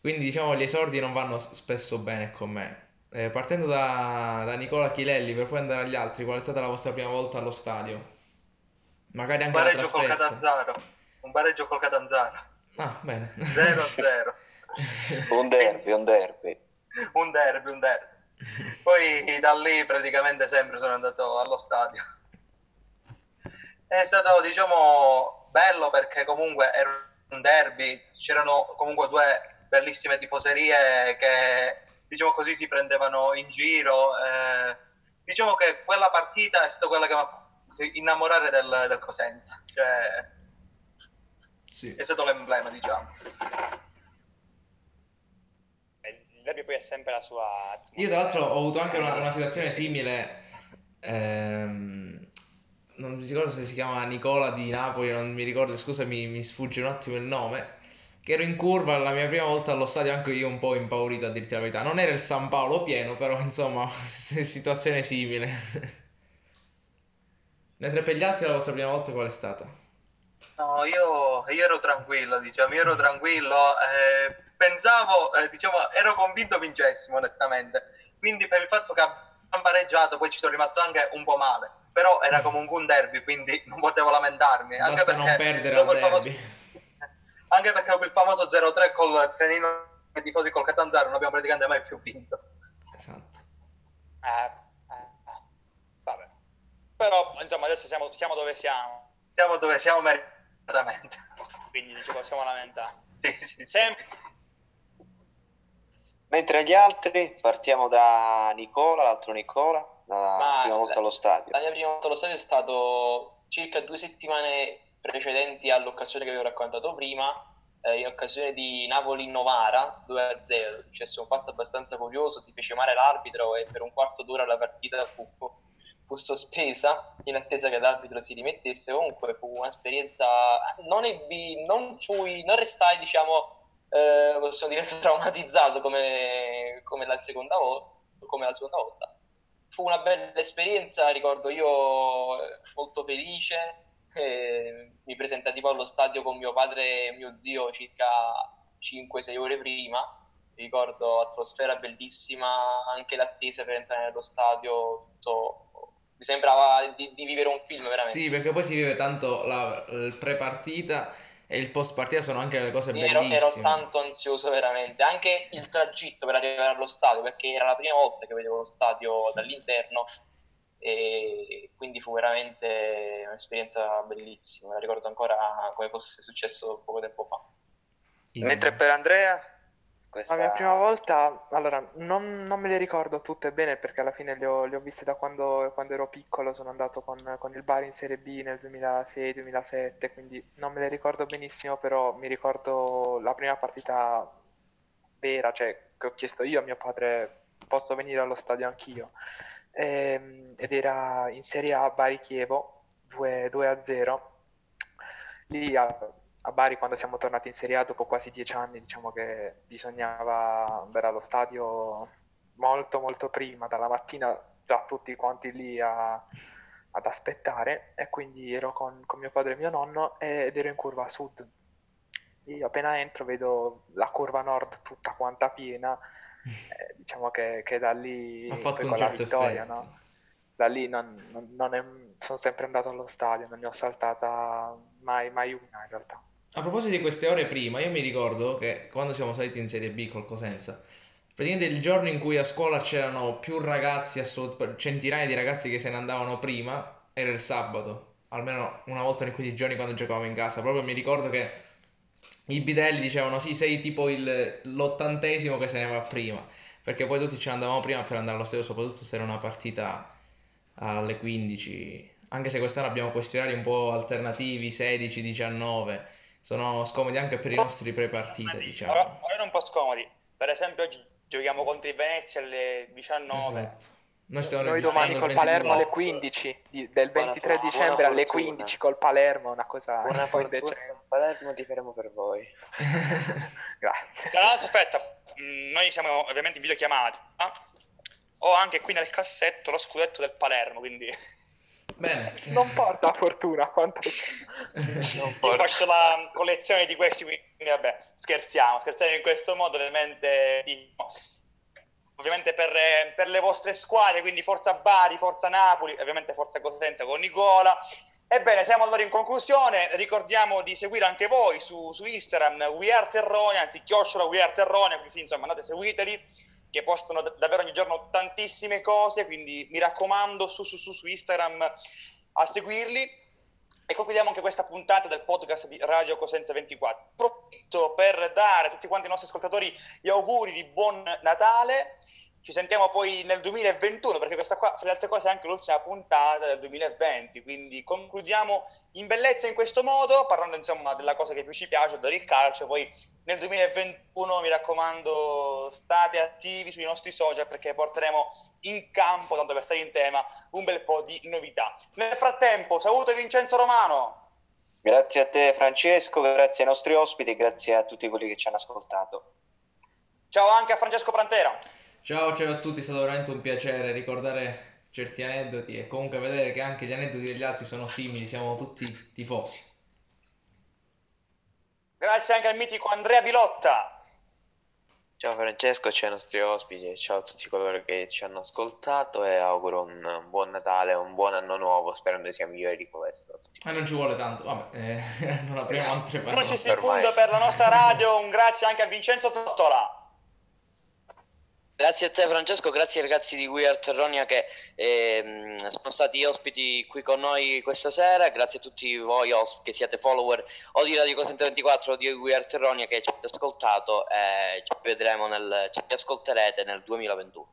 Quindi diciamo gli esordi non vanno spesso bene con me. Eh, partendo da, da Nicola Chilelli per poi andare agli altri, qual è stata la vostra prima volta allo stadio? Magari Un anche la pareggio col. Catanzaro. Un pareggio col Catanzaro. Ah, bene. 0-0. <laughs> Un derby, un derby. un derby, un derby. Poi da lì praticamente sempre sono andato allo stadio. È stato, diciamo, bello perché comunque era un derby, c'erano comunque due bellissime tifoserie che, diciamo così, si prendevano in giro. eh. Diciamo che quella partita è stata quella che mi ha fatto innamorare del, del Cosenza. Cioè, Sì. è stato l'emblema, diciamo. Eh, Il derby poi è sempre la sua Io tra l'altro ho avuto anche una, una situazione sì, sì. simile, ehm, non mi ricordo se si chiama Nicola di Napoli, non mi ricordo, scusami, mi sfugge un attimo il nome, che ero in curva la mia prima volta allo stadio, anche io un po' impaurito a dirti la verità. Non era il San Paolo pieno, però insomma, <laughs> situazione simile. Mentre per gli altri la vostra prima volta qual è stata? No, io, io ero tranquillo, diciamo, io ero tranquillo, eh, pensavo, eh, diciamo, ero convinto vincessimo onestamente, quindi per il fatto che abbiamo pareggiato poi ci sono rimasto anche un po' male, però era comunque un derby, quindi <laughs> non potevo lamentarmi, anche Basta non perché perdere dopo il famoso- anche perché dopo il famoso 0-3 col trenino dei tifosi col Catanzaro non abbiamo praticamente mai più vinto. Esatto. Eh, eh. Vabbè. Però, insomma, adesso siamo, siamo dove siamo, Siamo dove siamo meritatamente. quindi non ci possiamo lamentare. Sì, sì, sì. Sempre Mentre gli altri, partiamo da Nicola, l'altro Nicola, la Ma prima volta allo stadio. La mia prima volta allo stadio è stato circa due settimane precedenti all'occasione che avevo raccontato prima, eh, in occasione di Napoli-Novara 2-0. È successo un fatto abbastanza curioso, si fece male l'arbitro e per un quarto d'ora la partita fu, fu sospesa in attesa che l'arbitro si rimettesse. Comunque fu un'esperienza, non, ebbi, non, fui, non restai, diciamo, eh, possiamo dire <laughs> traumatizzato come, come la seconda volta. Come la seconda volta fu una bella esperienza, ricordo io eh, molto felice, eh, mi presentai poi allo stadio con mio padre e mio zio circa 5-6 ore prima, ricordo atmosfera bellissima, anche l'attesa per entrare nello stadio, tutto, mi sembrava di, di vivere un film veramente. Sì, perché poi si vive tanto la, il pre-partita e il post-partita sono anche le cose Io ero, ero bellissime. tanto ansioso veramente, anche il tragitto per arrivare allo stadio, perché era la prima volta che vedevo lo stadio dall'interno e quindi fu veramente un'esperienza bellissima, la ricordo ancora come fosse successo poco tempo fa. Mentre per Andrea, questa... La mia prima volta, allora, non, non me le ricordo tutte bene perché alla fine le ho, le ho viste da quando, quando ero piccolo, sono andato con, con il Bari in Serie B nel 2006-2007, quindi non me le ricordo benissimo, però mi ricordo la prima partita vera, cioè che ho chiesto io a mio padre, posso venire allo stadio anch'io? Ehm, ed era in Serie A Bari-Chievo 2, 2-0. Lì a, Bari quando siamo tornati in Serie A dopo quasi dieci anni, diciamo che bisognava andare allo stadio molto molto prima, dalla mattina già tutti quanti lì a- ad aspettare e quindi ero con, con mio padre e mio nonno ed ero in curva sud. Io appena entro vedo la curva nord tutta quanta piena, <laughs> eh, diciamo che, che da lì Ha fatto un certo vittoria, no? Da lì non, non- non è- sono sempre andato allo stadio, non ne ho saltata mai, mai una in realtà. A proposito di queste ore prima, io mi ricordo che quando siamo saliti in Serie B col Cosenza, praticamente il giorno in cui a scuola c'erano più ragazzi, centinaia di ragazzi che se ne andavano prima, era il sabato, almeno una volta in quei giorni quando giocavamo in casa. Proprio mi ricordo che i bidelli dicevano sì, sei tipo il- l'ottantesimo che se ne va prima, perché poi tutti ce ne andavamo prima per andare allo stadio, soprattutto se era una partita alle 15. Anche se quest'anno abbiamo questi orari un po' alternativi, 16, 19, sono scomodi anche per i nostri pre-partite, diciamo. Però erano un po' scomodi. Per esempio, oggi giochiamo contro il Venezia alle 19. Esatto. Noi stiamo Noi domani il col Palermo 22. alle 15, di- del Buona 23 for- dicembre buona alle fortuna. 15 col Palermo, una cosa Buona fortuna, indecente. Palermo ti faremo per voi. <laughs> Grazie. Tra l'altro, aspetta, mh, noi siamo ovviamente in videochiamata. Ho anche qui nel cassetto lo scudetto del Palermo, quindi Bene. Non porta fortuna quanto... <laughs> Non porta. faccio la collezione di questi, quindi vabbè, scherziamo, scherziamo in questo modo, ovviamente, ovviamente per, per le vostre squadre, quindi Forza Bari, Forza Napoli, ovviamente Forza Cosenza con Nicola. Ebbene, siamo allora in conclusione, ricordiamo di seguire anche voi su, su Instagram We Are Terrone, anzi chiocciola We Are Terrone, quindi insomma andate seguiteli che postano davvero ogni giorno tantissime cose, quindi mi raccomando su, su, su, su Instagram a seguirli. E concludiamo anche questa puntata del podcast di Radio Cosenza 24. Approfitto per dare a tutti quanti i nostri ascoltatori gli auguri di buon Natale. Ci sentiamo poi nel 2021, perché questa qua, fra le altre cose, è anche l'ultima puntata del 2020. Quindi concludiamo in bellezza in questo modo, parlando insomma della cosa che più ci piace, ovvero il calcio. Poi nel 2021, mi raccomando, state attivi sui nostri social perché porteremo in campo, tanto per stare in tema, un bel po' di novità. Nel frattempo, saluto Vincenzo Romano. Grazie a te Francesco, grazie ai nostri ospiti e grazie a tutti quelli che ci hanno ascoltato. Ciao anche a Francesco Prantera. Ciao, ciao a tutti, è stato veramente un piacere ricordare certi aneddoti e comunque vedere che anche gli aneddoti degli altri sono simili, siamo tutti tifosi. Grazie anche al mitico Andrea Bilotta. Ciao Francesco, ciao ai nostri ospiti ciao a tutti coloro che ci hanno ascoltato e auguro un buon Natale, un buon anno nuovo, sperando sia migliore di questo. Ma non ci vuole tanto, vabbè, eh, <laughs> non apriamo altre Non ci parole. si punta per la nostra radio. Un grazie anche a Vincenzo Tottola. Grazie a te Francesco, grazie ai ragazzi di We Are Terronia che ehm, sono stati ospiti qui con noi questa sera, grazie a tutti voi che siete follower o di Radio Cosente 24 o di We Are Terronia che ci avete ascoltato e ci vedremo nel, ci ascolterete nel 2021.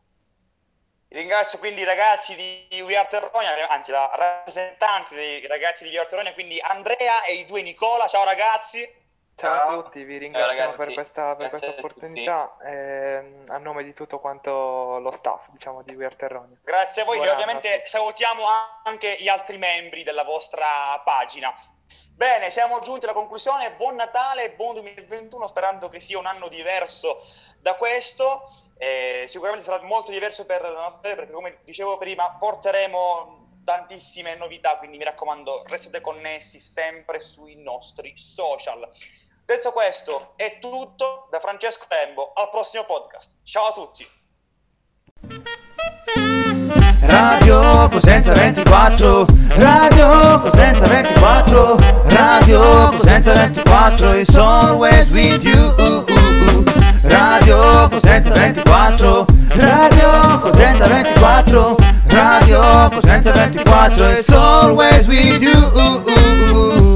Ringrazio quindi i ragazzi di We Are Terronia, anzi la rappresentante dei ragazzi di We Are Terronia, quindi Andrea e i due Nicola. Ciao ragazzi. Ciao a tutti, vi ringraziamo ragazzi, per questa, per questa a opportunità ehm, a nome di tutto quanto lo staff diciamo, di We Are Terronia. Grazie a voi, Buon e a ovviamente salutiamo anche gli altri membri della vostra pagina. Bene, siamo giunti alla conclusione. Buon Natale buon 2021, sperando che sia un anno diverso da questo. Eh, sicuramente sarà molto diverso per la perché, come dicevo prima, porteremo tantissime novità. Quindi mi raccomando, restate connessi sempre sui nostri social. Detto questo, è tutto da Francesco Tembo. Al prossimo podcast. Ciao a tutti. Radio Cosenza 24 Radio Cosenza 24 Radio Cosenza 24 It's always with you Radio Cosenza 24 Radio Cosenza 24 Radio Cosenza 24 It's always with you